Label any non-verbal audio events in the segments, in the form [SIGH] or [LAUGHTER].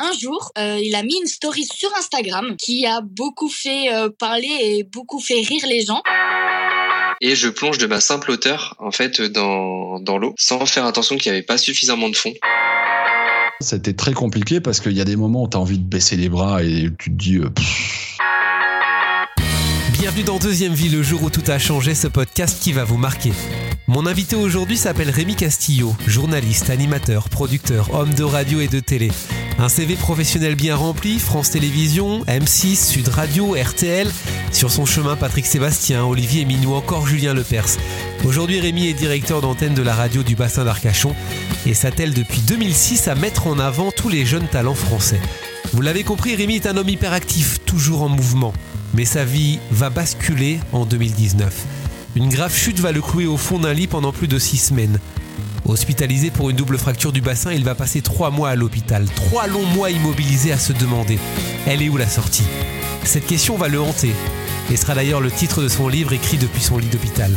un jour, euh, il a mis une story sur Instagram qui a beaucoup fait euh, parler et beaucoup fait rire les gens. Et je plonge de ma simple hauteur, en fait, dans, dans l'eau, sans faire attention qu'il n'y avait pas suffisamment de fond. C'était très compliqué parce qu'il y a des moments où tu as envie de baisser les bras et tu te dis. euh, pff, Bienvenue dans Deuxième Vie, le jour où tout a changé, ce podcast qui va vous marquer. Mon invité aujourd'hui s'appelle Rémi Castillo, journaliste, animateur, producteur, homme de radio et de télé. Un CV professionnel bien rempli, France Télévisions, M6, Sud Radio, RTL. Sur son chemin, Patrick Sébastien, Olivier Mine ou encore Julien Lepers. Aujourd'hui, Rémi est directeur d'antenne de la radio du bassin d'Arcachon et s'attelle depuis 2006 à mettre en avant tous les jeunes talents français. Vous l'avez compris, Rémi est un homme hyperactif, toujours en mouvement. Mais sa vie va basculer en 2019. Une grave chute va le clouer au fond d'un lit pendant plus de six semaines. Hospitalisé pour une double fracture du bassin, il va passer trois mois à l'hôpital. Trois longs mois immobilisé à se demander elle est où la sortie? Cette question va le hanter et sera d'ailleurs le titre de son livre écrit depuis son lit d'hôpital.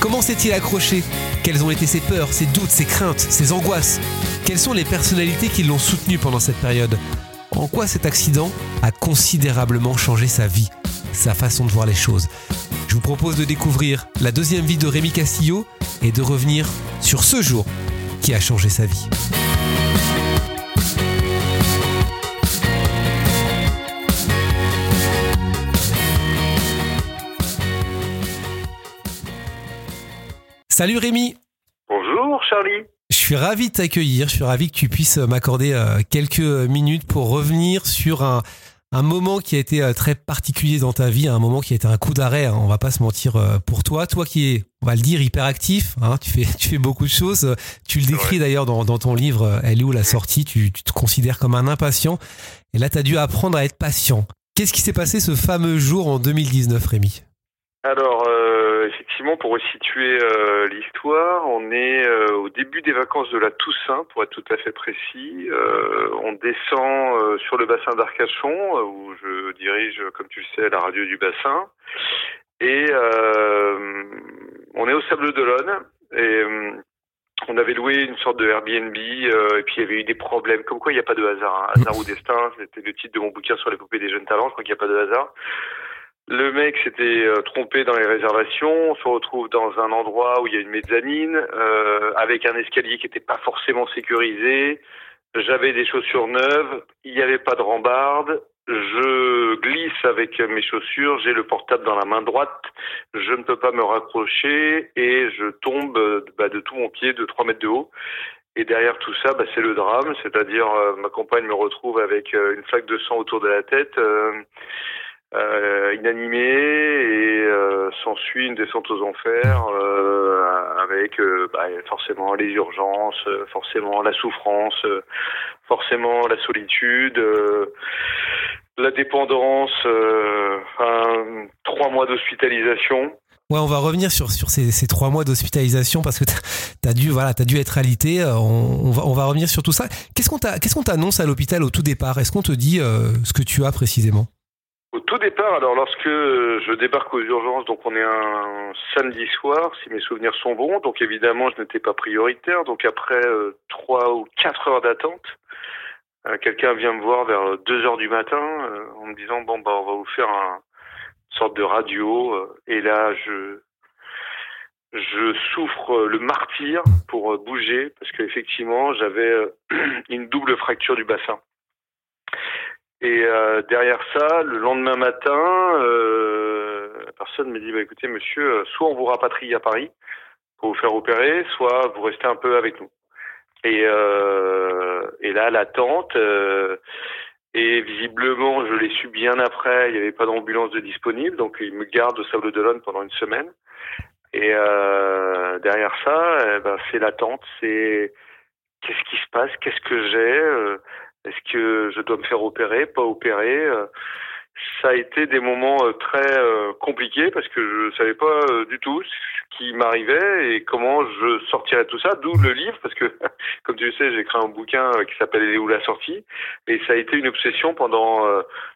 Comment s'est-il accroché? Quelles ont été ses peurs, ses doutes, ses craintes, ses angoisses? Quelles sont les personnalités qui l'ont soutenu pendant cette période? En quoi cet accident a considérablement changé sa vie, sa façon de voir les choses Je vous propose de découvrir la deuxième vie de Rémi Castillo et de revenir sur ce jour qui a changé sa vie. Salut Rémi Bonjour Charlie. Je suis ravi de t'accueillir, je suis ravi que tu puisses m'accorder euh, quelques minutes pour revenir sur un, un moment qui a été euh, très particulier dans ta vie, un moment qui a été un coup d'arrêt, hein, on va pas se mentir euh, pour toi. Toi qui es, on va le dire, hyperactif, hein, tu, fais, [LAUGHS] tu fais beaucoup de choses, tu le décris d'ailleurs dans, dans ton livre euh, Elle est où la sortie, tu, tu te considères comme un impatient, et là tu as dû apprendre à être patient. Qu'est-ce qui s'est passé ce fameux jour en 2019 Rémi? Alors euh, effectivement, pour resituer euh, l'histoire, on est euh, au début des vacances de la Toussaint, pour être tout à fait précis. Euh, on descend euh, sur le bassin d'Arcachon, euh, où je dirige, comme tu le sais, la radio du bassin. Et on est au Sable d'Olonne. Et on avait loué une sorte de Airbnb, et puis il y avait eu des problèmes. Comme quoi, il n'y a pas de hasard. hein. Hasard ou destin, c'était le titre de mon bouquin sur les poupées des jeunes talents. Je crois qu'il n'y a pas de hasard. Le mec s'était euh, trompé dans les réservations. On se retrouve dans un endroit où il y a une mezzanine, euh, avec un escalier qui n'était pas forcément sécurisé. J'avais des chaussures neuves. Il n'y avait pas de rambarde. Je glisse avec mes chaussures. J'ai le portable dans la main droite. Je ne peux pas me raccrocher et je tombe euh, bah, de tout mon pied de 3 mètres de haut. Et derrière tout ça, bah, c'est le drame, c'est-à-dire euh, ma compagne me retrouve avec une flaque de sang autour de la tête, euh, inanimée, et euh, s'ensuit une descente aux enfers, euh, avec bah, forcément les urgences, forcément la souffrance, forcément la solitude, la dépendance, trois mois d'hospitalisation. Ouais, on va revenir sur, sur ces, trois mois d'hospitalisation parce que t'as as dû voilà, t'as dû être alité. On, va on va revenir sur tout ça. Qu'est-ce qu'on t'annonce à l'hôpital au tout départ? Est-ce qu'on te dit ce que tu as précisément? Au tout départ, alors lorsque je débarque aux urgences, donc on est un samedi soir, si mes souvenirs sont bons, donc évidemment je n'étais pas prioritaire, donc après euh, trois ou quatre heures d'attente, euh, quelqu'un vient me voir vers deux heures du matin euh, en me disant bon bah on va vous faire un une sorte de radio, et là je je souffre le martyr pour bouger parce qu'effectivement j'avais [CLEARS THROAT] une double fracture du bassin. Et euh, derrière ça, le lendemain matin, euh, personne me dit bah, écoutez, monsieur, euh, soit on vous rapatrie à Paris pour vous faire opérer, soit vous restez un peu avec nous. Et, euh, et là, l'attente, euh, et visiblement, je l'ai su bien après, il n'y avait pas d'ambulance de disponible, donc il me garde au Sable d'Olonne pendant une semaine. Et euh, derrière ça, eh ben, c'est l'attente, c'est qu'est-ce qui se passe, qu'est-ce que j'ai, est-ce que je dois me faire opérer, pas opérer euh, Ça a été des moments euh, très euh, compliqués parce que je savais pas du tout ce qui m'arrivait et comment je sortirais tout ça. D'où le livre parce que, [LAUGHS] comme tu le sais, j'ai écrit un bouquin qui s'appelle Elle où la sortie et ça a été une obsession pendant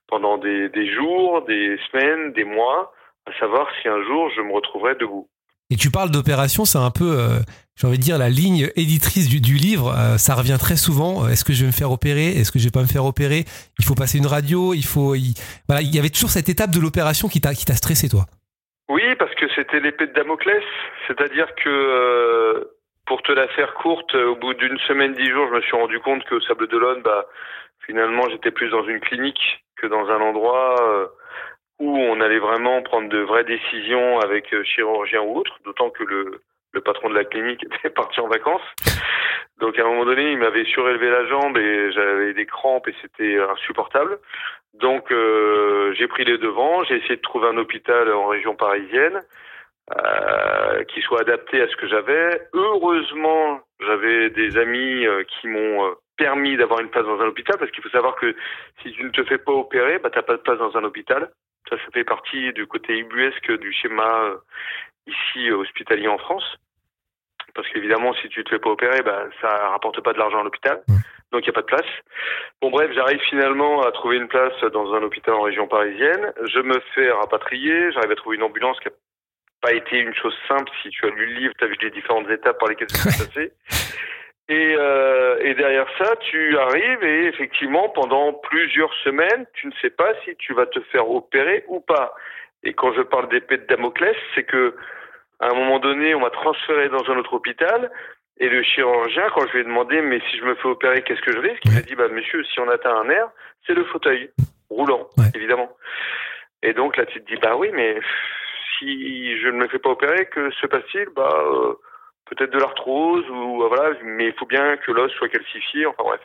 pendant des, des jours, des semaines, des mois, à savoir si un jour je me retrouverais debout. Et tu parles d'opération, c'est un peu, euh, j'ai envie de dire, la ligne éditrice du, du livre. Euh, ça revient très souvent. Est-ce que je vais me faire opérer? Est-ce que je vais pas me faire opérer? Il faut passer une radio. Il faut, il... voilà, il y avait toujours cette étape de l'opération qui t'a, qui t'a stressé, toi. Oui, parce que c'était l'épée de Damoclès. C'est-à-dire que, euh, pour te la faire courte, au bout d'une semaine, dix jours, je me suis rendu compte que au Sable d'Olonne, bah, finalement, j'étais plus dans une clinique que dans un endroit euh, où on allait vraiment prendre de vraies décisions avec euh, chirurgien ou autre, d'autant que le, le patron de la clinique [LAUGHS] était parti en vacances. Donc à un moment donné, il m'avait surélevé la jambe et j'avais des crampes et c'était insupportable. Donc euh, j'ai pris les devants, j'ai essayé de trouver un hôpital en région parisienne euh, qui soit adapté à ce que j'avais. Heureusement, j'avais des amis euh, qui m'ont euh, permis d'avoir une place dans un hôpital parce qu'il faut savoir que si tu ne te fais pas opérer, bah t'as pas de place dans un hôpital. Ça, ça fait partie du côté ubuesque du schéma euh, ici hospitalier en France. Parce qu'évidemment, si tu te fais pas opérer, bah, ça rapporte pas de l'argent à l'hôpital. Donc, il n'y a pas de place. Bon, bref, j'arrive finalement à trouver une place dans un hôpital en région parisienne. Je me fais rapatrier. J'arrive à trouver une ambulance qui a pas été une chose simple. Si tu as lu le livre, tu as vu les différentes étapes par lesquelles ça s'est [LAUGHS] passé. Et, euh, et derrière ça, tu arrives et effectivement, pendant plusieurs semaines, tu ne sais pas si tu vas te faire opérer ou pas. Et quand je parle d'épée de Damoclès, c'est que à un moment donné, on m'a transféré dans un autre hôpital et le chirurgien, quand je lui ai demandé, mais si je me fais opérer, qu'est-ce que je risque Il m'a dit, bah monsieur, si on atteint un nerf, c'est le fauteuil roulant, Ouais. évidemment. Et donc là, tu te dis, bah oui, mais si je ne me fais pas opérer, que se passe-t-il? Bah euh, peut-être de l'arthrose ou euh, voilà, mais il faut bien que l'os soit calcifié. Enfin bref.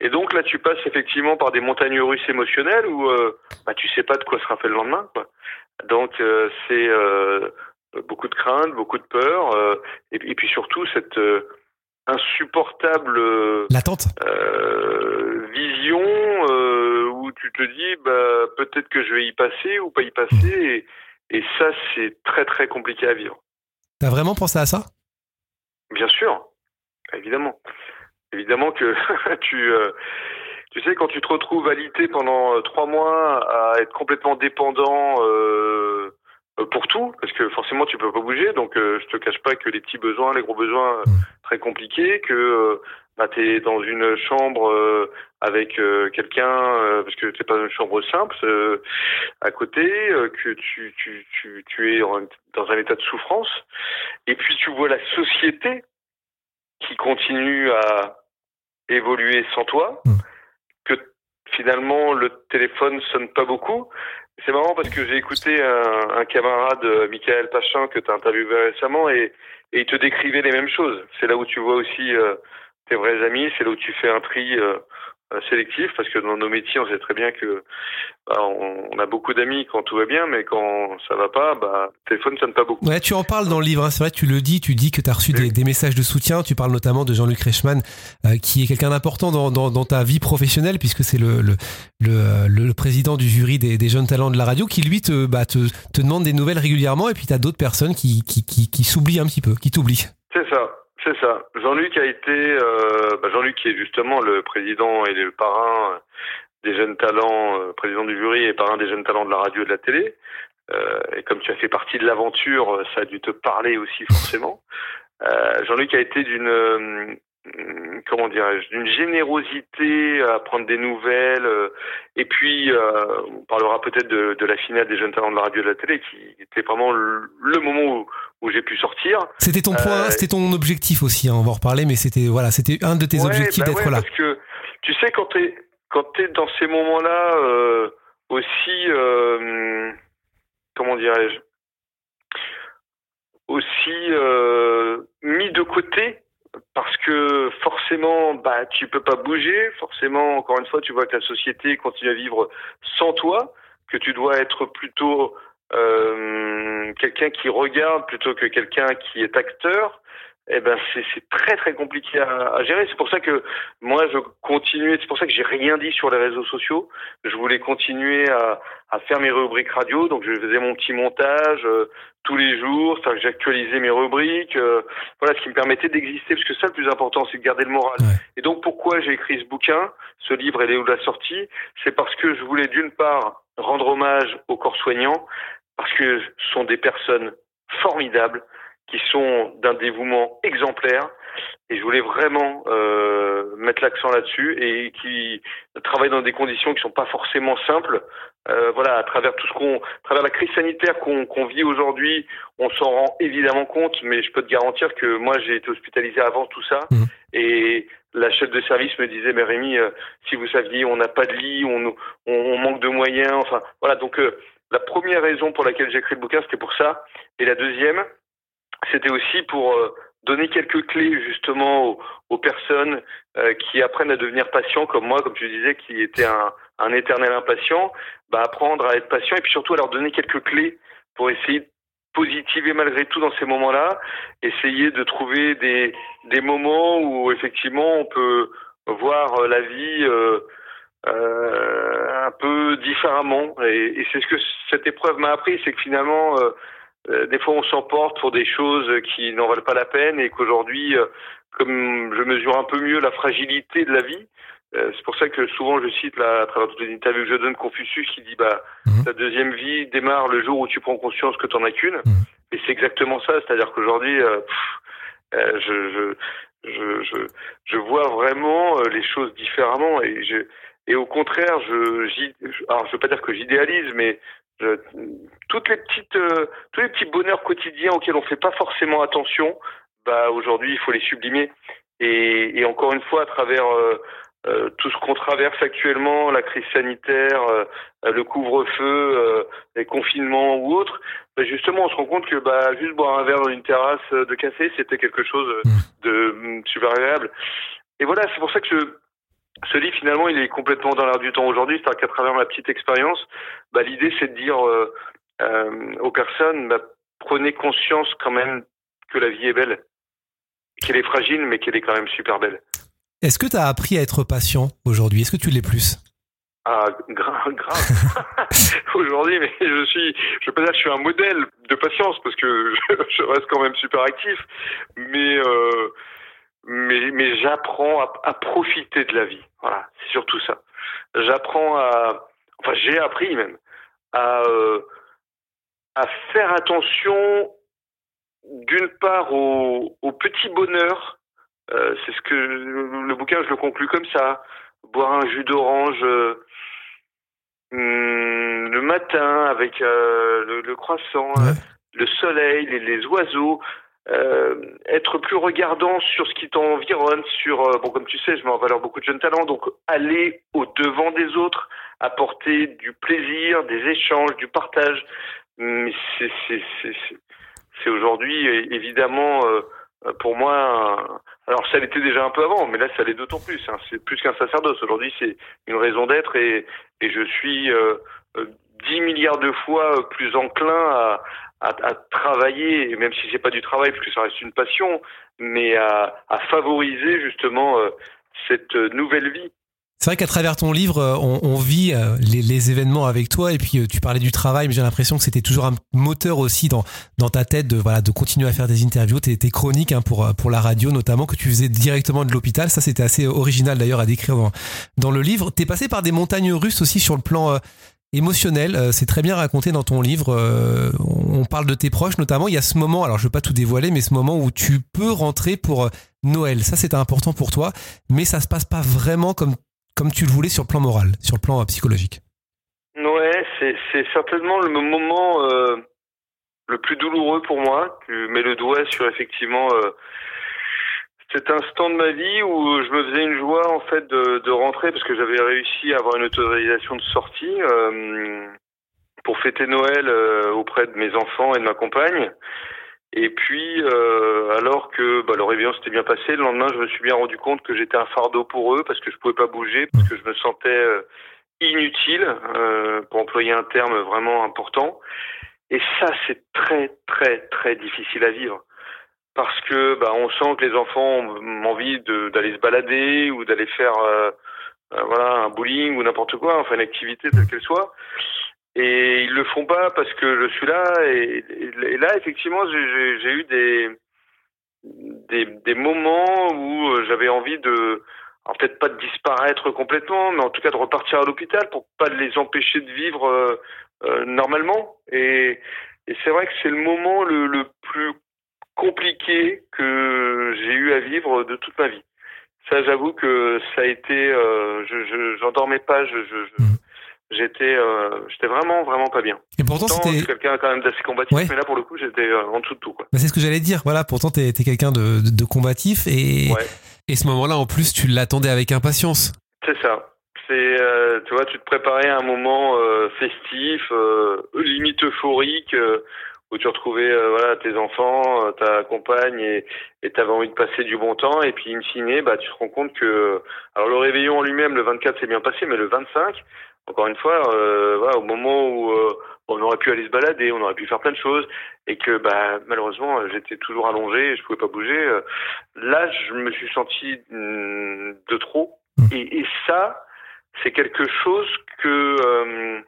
Et donc là, tu passes effectivement par des montagnes russes émotionnelles où euh, bah, tu sais pas de quoi sera fait le lendemain. Quoi. Donc euh, c'est euh, beaucoup de crainte, beaucoup de peur, et, et puis surtout cette insupportable L'attente vision où tu te dis bah peut-être que je vais y passer ou pas y passer et, et ça c'est très très compliqué à vivre T'as vraiment pensé à ça? Bien sûr. Évidemment. Évidemment que [LAUGHS] tu euh, tu sais quand tu te retrouves alité pendant euh, trois mois à être complètement dépendant euh, pour tout parce que forcément tu peux pas bouger donc euh, je te cache pas que les petits besoins les gros besoins euh, très compliqués que euh, bah, tu es dans une chambre euh, avec euh, quelqu'un euh, parce que c'est pas une chambre simple euh, à côté euh, que tu tu tu tu es en- dans un état de souffrance et puis tu vois la société qui continue à évoluer sans toi Mm. que finalement le téléphone sonne pas beaucoup c'est marrant parce que j'ai écouté un, camarade, euh, Michael Pachin, que tu as interviewé récemment, et, et il te décrivait les mêmes choses. C'est là où tu vois aussi euh, tes vrais amis, c'est là où tu fais un tri euh, euh, sélectif, parce que dans nos métiers, on sait très bien que bah, on, on a beaucoup d'amis quand tout va bien, mais quand ça va pas, bah, le téléphone sonne pas beaucoup. Ouais, tu en parles dans le livre, hein, c'est vrai, tu le dis, tu dis que tu as reçu des, Oui. des messages de soutien, tu parles notamment de Jean-Luc Reichmann, euh, qui est quelqu'un d'important dans, dans, dans ta vie professionnelle, puisque c'est le, le, le, le président du jury des, des jeunes talents de la radio, qui lui te, bah, te, te demande des nouvelles régulièrement, et puis tu as d'autres personnes qui, qui, qui, qui s'oublient un petit peu, qui t'oublient. C'est ça. Jean-Luc a été, euh, bah, Jean-Luc qui est justement le président et le parrain des jeunes talents, euh, président du jury et parrain des jeunes talents de la radio et de la télé. Euh, et comme tu as fait partie de l'aventure, ça a dû te parler aussi forcément. Jean-Luc a été d'une, comment dirais-je, d'une générosité à prendre des nouvelles. et puis, on parlera peut-être de, la finale des jeunes talents de la radio et de la télé, qui était vraiment le moment où, où j'ai pu sortir. C'était ton point, Euh, c'était ton objectif aussi, hein, on va en reparler, mais c'était voilà, c'était un de tes Ouais, objectifs bah d'être ouais, là. Parce que tu sais quand t'es quand t'es dans ces moments-là euh, aussi euh, comment dirais-je aussi mis de côté parce que forcément bah tu peux pas bouger forcément encore une fois tu vois que la société continue à vivre sans toi que tu dois être plutôt euh, quelqu'un qui regarde plutôt que quelqu'un qui est acteur eh ben c'est très très compliqué à, à gérer. C'est pour ça que moi je continuais. C'est pour ça que j'ai rien dit sur les réseaux sociaux. Je voulais continuer à, à faire mes rubriques radio. Donc je faisais mon petit montage euh, tous les jours. C'est-à-dire que j'actualisais mes rubriques. euh, voilà, ce qui me permettait d'exister. Parce que ça le plus important, c'est de garder le moral. Ouais. Et donc pourquoi j'ai écrit ce bouquin, ce livre et de la sortie, c'est parce que je voulais d'une part rendre hommage aux corps soignants parce que ce sont des personnes formidables, qui sont d'un dévouement exemplaire. Et je voulais vraiment euh, mettre l'accent là-dessus et qui travaillent dans des conditions qui sont pas forcément simples. Euh, voilà, à travers tout ce qu'on, à travers la crise sanitaire qu'on qu'on vit aujourd'hui, on s'en rend évidemment compte, mais je peux te garantir que moi j'ai été hospitalisé avant tout ça Mhm. et la chef de service me disait mais Rémi, euh, si vous saviez, on n'a pas de lit, on, on, on manque de moyens, enfin voilà. Donc euh, la première raison pour laquelle j'ai écrit le bouquin, c'était pour ça, et la deuxième, c'était aussi pour euh, donner quelques clés justement aux, aux personnes euh, qui apprennent à devenir patients comme moi, comme tu disais, qui était un, un éternel impatient, bah, apprendre à être patient et puis surtout à leur donner quelques clés pour essayer de positiver malgré tout dans ces moments-là, essayer de trouver des, des moments où effectivement on peut voir euh, la vie euh, euh, un peu différemment. Et, et c'est ce que cette épreuve m'a appris, c'est que finalement, euh, euh, des fois on s'emporte pour des choses qui n'en valent pas la peine et qu'aujourd'hui, euh, comme je mesure un peu mieux la fragilité de la vie, euh, c'est pour ça que souvent je cite là, à travers toutes les interviews que je donne Confucius qui dit bah Mhm. ta deuxième vie démarre le jour où tu prends conscience que t'en as qu'une. Mhm. Et c'est exactement ça, c'est-à-dire qu'aujourd'hui, euh, je, je, je, je, vois vraiment les choses différemment et je et au contraire, je, alors je veux pas dire que j'idéalise, mais je, toutes les petites, euh, tous les petits bonheurs quotidiens auxquels on fait pas forcément attention, bah aujourd'hui il faut les sublimer. Et, et encore une fois, à travers euh, euh, tout ce qu'on traverse actuellement, la crise sanitaire, euh, le couvre-feu, euh, les confinements ou autres, bah justement on se rend compte que bah juste boire un verre dans une terrasse euh, de café, c'était quelque chose euh, de mm, super agréable. Et voilà, c'est pour ça que je, ce livre, finalement, il est complètement dans l'air du temps aujourd'hui. C'est-à-dire qu'à travers ma petite expérience, bah, l'idée, c'est de dire euh, euh, aux personnes, bah, prenez conscience quand même que la vie est belle, qu'elle est fragile, mais qu'elle est quand même super belle. Est-ce que tu as appris à être patient aujourd'hui? Est-ce que tu l'es plus? Ah, [LAUGHS] grave, grave. [LAUGHS] aujourd'hui, mais je suis, je peux pas dire que je suis un modèle de patience parce que je, [LAUGHS] je reste quand même super actif, mais euh, mais, mais j'apprends à, à profiter de la vie. Voilà, c'est surtout ça. J'apprends à, enfin, j'ai appris même à euh, à faire attention d'une part au, au petit bonheur. Euh, c'est ce que le bouquin, je le conclus comme ça. Boire un jus d'orange euh, hum, le matin avec euh, le, le croissant, Ouais. le soleil, les, les oiseaux, euh, être plus regardant sur ce qui t'environne, sur euh, bon comme tu sais, je mets en valeur beaucoup de jeunes talents, donc aller au devant des autres, apporter du plaisir, des échanges, du partage. Mais c'est c'est aujourd'hui évidemment euh, pour moi. alors ça l'était déjà un peu avant, mais là ça l'est d'autant plus. hein. C'est plus qu'un sacerdoce. Aujourd'hui c'est une raison d'être et et je suis euh, euh, 10 milliards de fois plus enclin à, travailler, même si c'est pas du travail, parce que ça reste une passion, mais à, favoriser justement euh, cette nouvelle vie. C'est vrai qu'à travers ton livre, euh, on, vit euh, les, événements avec toi et puis euh, tu parlais du travail, mais j'ai l'impression que c'était toujours un moteur aussi dans, ta tête de, continuer à faire des interviews, tes, tes chroniques hein, pour, euh, la radio notamment, que tu faisais directement de l'hôpital. Ça, c'était assez original d'ailleurs à décrire dans, dans le livre. T'es passé par des montagnes russes aussi sur le plan euh, émotionnel. Euh, c'est très bien raconté dans ton livre. Euh, on parle de tes proches notamment. Il y a ce moment, alors je veux pas tout dévoiler, mais ce moment où tu peux rentrer pour euh, Noël. Ça, c'était important pour toi, mais ça se passe pas vraiment comme comme tu le voulais sur le plan moral, sur le plan psychologique. Ouais, c'est certainement le moment le plus douloureux pour moi. Tu mets le doigt sur effectivement cet instant de ma vie où je me faisais une joie en fait de, rentrer parce que j'avais réussi à avoir une autorisation de sortie euh, pour fêter Noël euh, auprès de mes enfants et de ma compagne. Et puis, euh, alors que bah, le réveillon s'était bien passé, le lendemain, je me suis bien rendu compte que j'étais un fardeau pour eux parce que je pouvais pas bouger, parce que je me sentais inutile, pour employer un terme vraiment important. Et ça, c'est très, très, très difficile à vivre. Parce que bah, on sent que les enfants ont envie d'aller se balader ou d'aller faire euh, euh, voilà, un bowling ou n'importe quoi, enfin une activité telle qu'elle soit. Et ils le font pas parce que je suis là. Et, là, effectivement, j'ai- eu des, des, des moments où euh, j'avais envie de, peut-être pas de disparaître complètement, mais en tout cas de repartir à l'hôpital pour pas les empêcher de vivre euh, euh, normalement. Et, Et c'est vrai que c'est le moment le, le plus compliqué que j'ai eu à vivre de toute ma vie. Ça, j'avoue que ça a été, euh, je, j'en dormais pas, je, je, je Mhm. j'étais, euh, j'étais vraiment, vraiment pas bien. Et pourtant, c'était. je quelqu'un quand même d'assez combatif, Ouais. mais là pour le coup, j'étais euh, en dessous de tout, quoi. Bah, c'est ce que j'allais dire. Voilà, pourtant, t'es es quelqu'un de, de, de combatif et, Ouais. et ce moment-là, en plus, tu l'attendais avec impatience. C'est ça. C'est, tu vois, tu te préparais à un moment festif, limite euphorique, où tu retrouvais euh, voilà tes enfants, euh, ta compagne et et t'avais envie de passer du bon temps. Et puis in fine, bah tu te rends compte que alors le réveillon en lui-même, le 24 s'est bien passé, mais le 25, encore une fois, euh, voilà, au moment où euh, on aurait pu aller se balader, on aurait pu faire plein de choses, et que bah malheureusement j'étais toujours allongé, je pouvais pas bouger. euh, Là, je me suis senti hum, de trop. Et, et ça, c'est quelque chose que euh,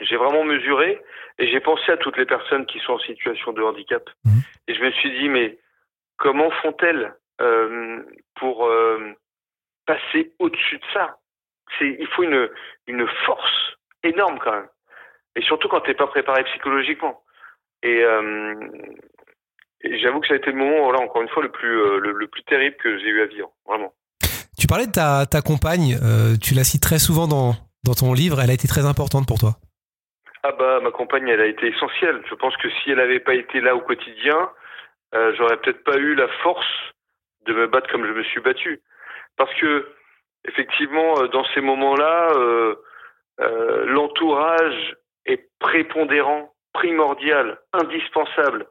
j'ai vraiment mesuré et j'ai pensé à toutes les personnes qui sont en situation de handicap. Mhm. Et je me suis dit, mais comment font-elles euh, pour euh, passer au-dessus de ça? C'est Il faut une, une force énorme quand même. Et surtout quand t'es pas préparé psychologiquement. Et, euh, et j'avoue que ça a été le moment, voilà, encore une fois, le plus, euh, le, le plus terrible que j'ai eu à vivre, vraiment. Tu parlais de ta, ta compagne, euh, tu la cites très souvent dans, dans ton livre, elle a été très importante pour toi. Ah bah ma compagne elle a été essentielle. Je pense que si elle n'avait pas été là au quotidien, euh, j'aurais peut-être pas eu la force de me battre comme je me suis battu. Parce que effectivement euh, dans ces moments-là, euh, euh, l'entourage est prépondérant, primordial, indispensable.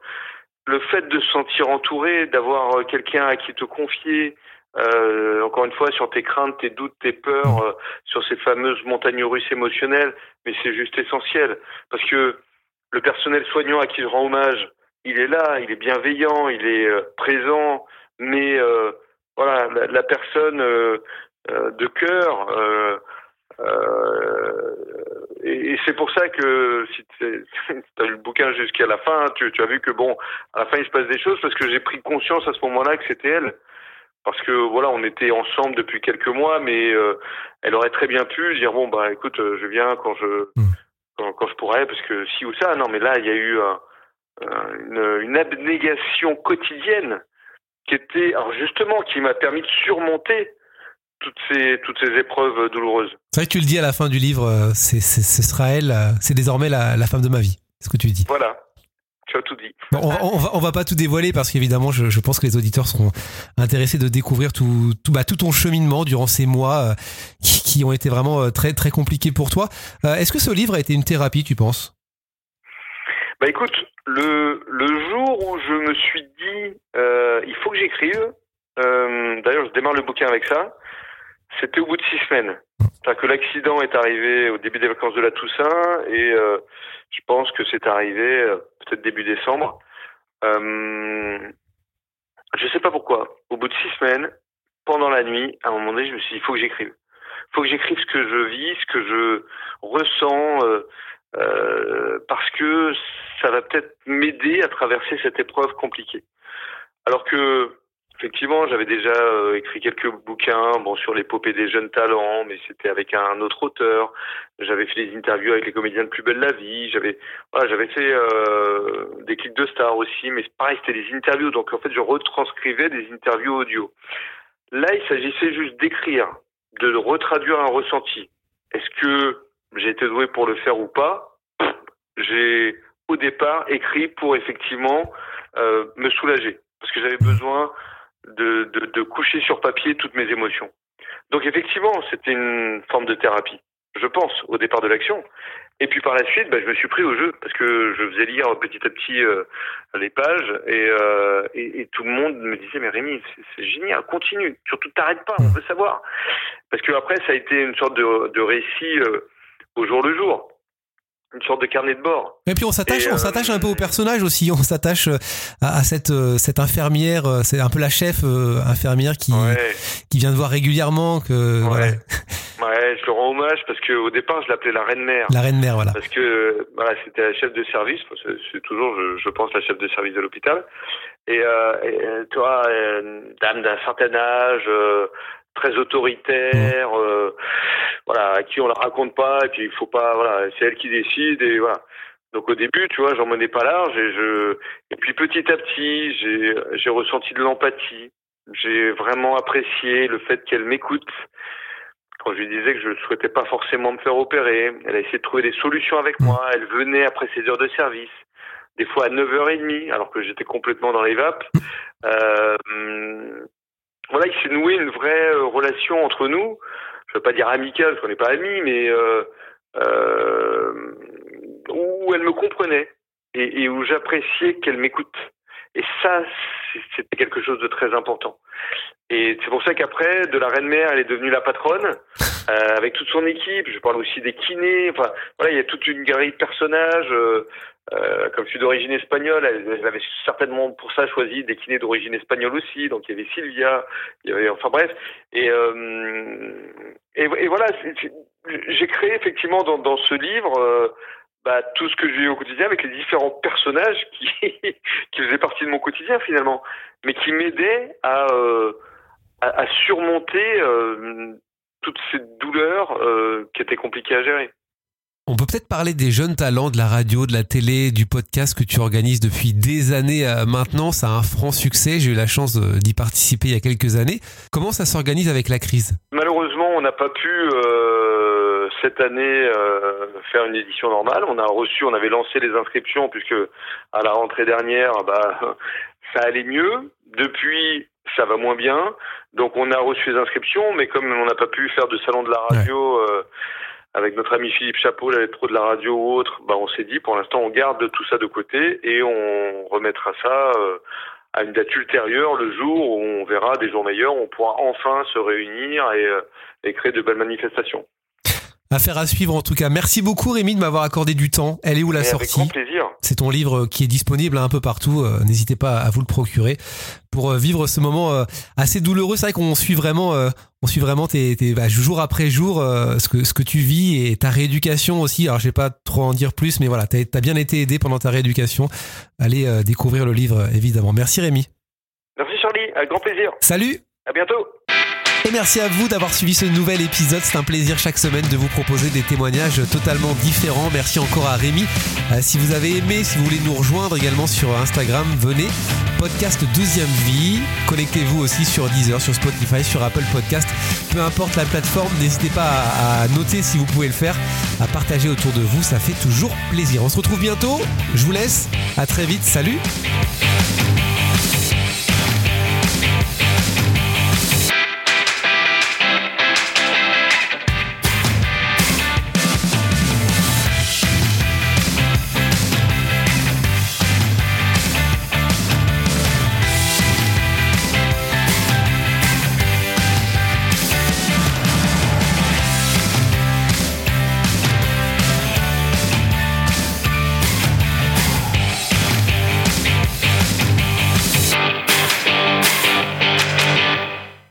Le fait de se sentir entouré, d'avoir euh, quelqu'un à qui te confier, euh, encore une fois sur tes craintes, tes doutes, tes peurs, euh, sur ces fameuses montagnes russes émotionnelles, mais c'est juste essentiel parce que le personnel soignant à qui je rends hommage, il est là, il est bienveillant, il est euh, présent, mais euh, voilà, la, la personne euh, euh, de cœur. euh, euh, et, et c'est pour ça que si tu [LAUGHS] as lu le bouquin jusqu'à la fin, tu, tu as vu que bon, à la fin il se passe des choses parce que j'ai pris conscience à ce moment-là que c'était elle. Parce que voilà, on était ensemble depuis quelques mois, mais euh, elle aurait très bien pu dire bon bah écoute, euh, je viens quand je Mm. quand, quand je pourrais, parce que si ou ça. Non, mais là il y a eu un- une, une abnégation quotidienne qui était alors justement qui m'a permis de surmonter toutes ces toutes ces épreuves douloureuses. C'est vrai que tu le dis à la fin du livre, euh, c'est, c'est- ce sera elle, euh, c'est désormais la, la femme de ma vie. C'est ce que tu dis. Voilà, tu as tout dit. Bon, on, va- on va, on va pas tout dévoiler parce qu'évidemment, je, je pense que les auditeurs seront intéressés de découvrir tout, tout, bah, tout ton cheminement durant ces mois euh, qui, qui ont été vraiment euh, très, très compliqués pour toi. Euh, est-ce que ce livre a été une thérapie, tu penses? Bah écoute, le, le jour où je me suis dit euh, il faut que j'écrive, d'ailleurs je démarre le bouquin avec ça, c'était au bout de six semaines. C'est-à-dire que l'accident est arrivé au début des vacances de la Toussaint et euh, je pense que c'est arrivé euh, peut-être début décembre. Euh, je sais pas pourquoi. Au bout de six semaines, pendant la nuit, à un moment donné, je me suis dit il faut que j'écrive. Il faut que j'écrive ce que je vis, ce que je ressens. euh, euh, parce que ça va peut-être m'aider à traverser cette épreuve compliquée. Alors que, effectivement, j'avais déjà euh, écrit quelques bouquins, bon, sur l'épopée des jeunes talents, mais c'était avec un autre auteur. J'avais fait des interviews avec les comédiens de Plus belle la vie. J'avais, voilà, j'avais fait euh, des clics de stars aussi, mais pareil, c'était des interviews. Donc en fait, je retranscrivais des interviews audio. Là, il s'agissait juste d'écrire, de retraduire un ressenti. Est-ce que j'ai été doué pour le faire ou pas? J'ai au départ écrit pour effectivement euh, me soulager, parce que j'avais besoin de, de, de coucher sur papier toutes mes émotions. Donc effectivement, c'était une forme de thérapie, je pense, au départ de l'action. Et puis par la suite, bah, je me suis pris au jeu parce que je faisais lire petit à petit euh, les pages et, euh, et, tout le monde me disait mais Rémi, c'est- c'est génial, continue, surtout t'arrêtes pas, on veut savoir. Parce que après, ça a été une sorte de, de récit euh, au jour le jour, une sorte de carnet de bord. Et puis on s'attache, on euh, s'attache un peu au personnage aussi. On s'attache euh, à, à cette euh, cette infirmière, c'est un peu la chef euh, infirmière qui Ouais, qui vient de voir régulièrement que voilà, ouais, je le rends hommage parce que au départ, je l'appelais la reine mère. la reine mère, voilà. Parce que voilà, c'était la chef de service, c'est toujours, je, je pense, la chef de service de l'hôpital. Et, euh, et, une dame d'un certain âge, euh, très autoritaire, euh, voilà, à qui on la raconte pas, et puis il faut pas, voilà, c'est elle qui décide, et voilà. Donc au début, tu vois, j'en menais pas large et je et puis petit à petit, j'ai j'ai ressenti de l'empathie. J'ai vraiment apprécié le fait qu'elle m'écoute. Quand je lui disais que je ne souhaitais pas forcément me faire opérer, elle a essayé de trouver des solutions avec moi. Elle venait après ses heures de service, des fois à 9h30, alors que j'étais complètement dans les vapes. Euh, voilà, il s'est noué une vraie euh, relation entre nous. Je veux pas dire amicale, parce qu'on n'est pas amis, mais euh, euh, où elle me comprenait et, et où j'appréciais qu'elle m'écoute. Et ça, c'était quelque chose de très important. Et c'est pour ça qu'après, de la reine-mère, elle est devenue la patronne, euh, avec toute son équipe. Je parle aussi des kinés. Enfin, voilà, il y a toute une galerie de personnages. Euh, euh, comme je suis d'origine espagnole, elle, avait certainement pour ça choisi des kinés d'origine espagnole aussi. Donc il y avait Sylvia, il y avait, enfin bref. Et, euh, et, et, voilà, j'ai créé effectivement dans, dans ce livre euh, bah, tout ce que je vis au quotidien avec les différents personnages qui, [LAUGHS] qui faisaient partie de mon quotidien finalement, mais qui m'aidaient à, euh, à, à, surmonter euh, toutes ces douleurs euh, qui étaient compliquées à gérer. On peut peut-être parler des jeunes talents de la radio, de la télé, du podcast que tu organises depuis des années euh, maintenant. Ça a un franc succès. J'ai eu la chance d'y participer il y a quelques années. Comment ça s'organise avec la crise? Malheureusement, on n'a pas pu euh, cette année euh, faire une édition normale. On a reçu, on avait lancé les inscriptions puisque à la rentrée dernière, bah, [LAUGHS] ça allait mieux. Depuis, ça va moins bien. Donc on a reçu les inscriptions, mais comme on n'a pas pu faire de salon de la radio. Ouais avec notre ami Philippe Chapeau, la pro de la radio ou autre, bah on s'est dit pour l'instant on garde tout ça de côté et on remettra ça euh, à une date ultérieure, le jour où on verra des jours meilleurs, on pourra enfin se réunir et, euh, et créer de belles manifestations. Affaire à suivre en tout cas. Merci beaucoup Rémi de m'avoir accordé du temps. Elle est où la et sortie Avec grand plaisir. C'est ton livre qui est disponible un peu partout. Euh, N'hésitez pas à vous le procurer pour euh, vivre ce moment euh, assez douloureux. C'est vrai qu'on suit vraiment, euh, on suit vraiment tes, tes bah, jour après jour euh, ce que ce que tu vis et ta rééducation aussi. Alors je vais pas trop en dire plus, mais voilà, t'as as bien été aidé pendant ta rééducation. Allez euh, découvrir le livre évidemment. Merci Rémi. Merci Charlie, avec grand plaisir. Salut. À bientôt. Et merci à vous d'avoir suivi ce nouvel épisode. C'est un plaisir chaque semaine de vous proposer des témoignages totalement différents. Merci encore à Rémi. Euh, si vous avez aimé, si vous voulez nous rejoindre également sur Instagram, venez. Podcast Deuxième Vie. Connectez-vous aussi sur Deezer, sur Spotify, sur Apple Podcast. Peu importe la plateforme, n'hésitez pas à, à noter si vous pouvez le faire, à partager autour de vous. Ça fait toujours plaisir. On se retrouve bientôt. Je vous laisse. À très vite. Salut.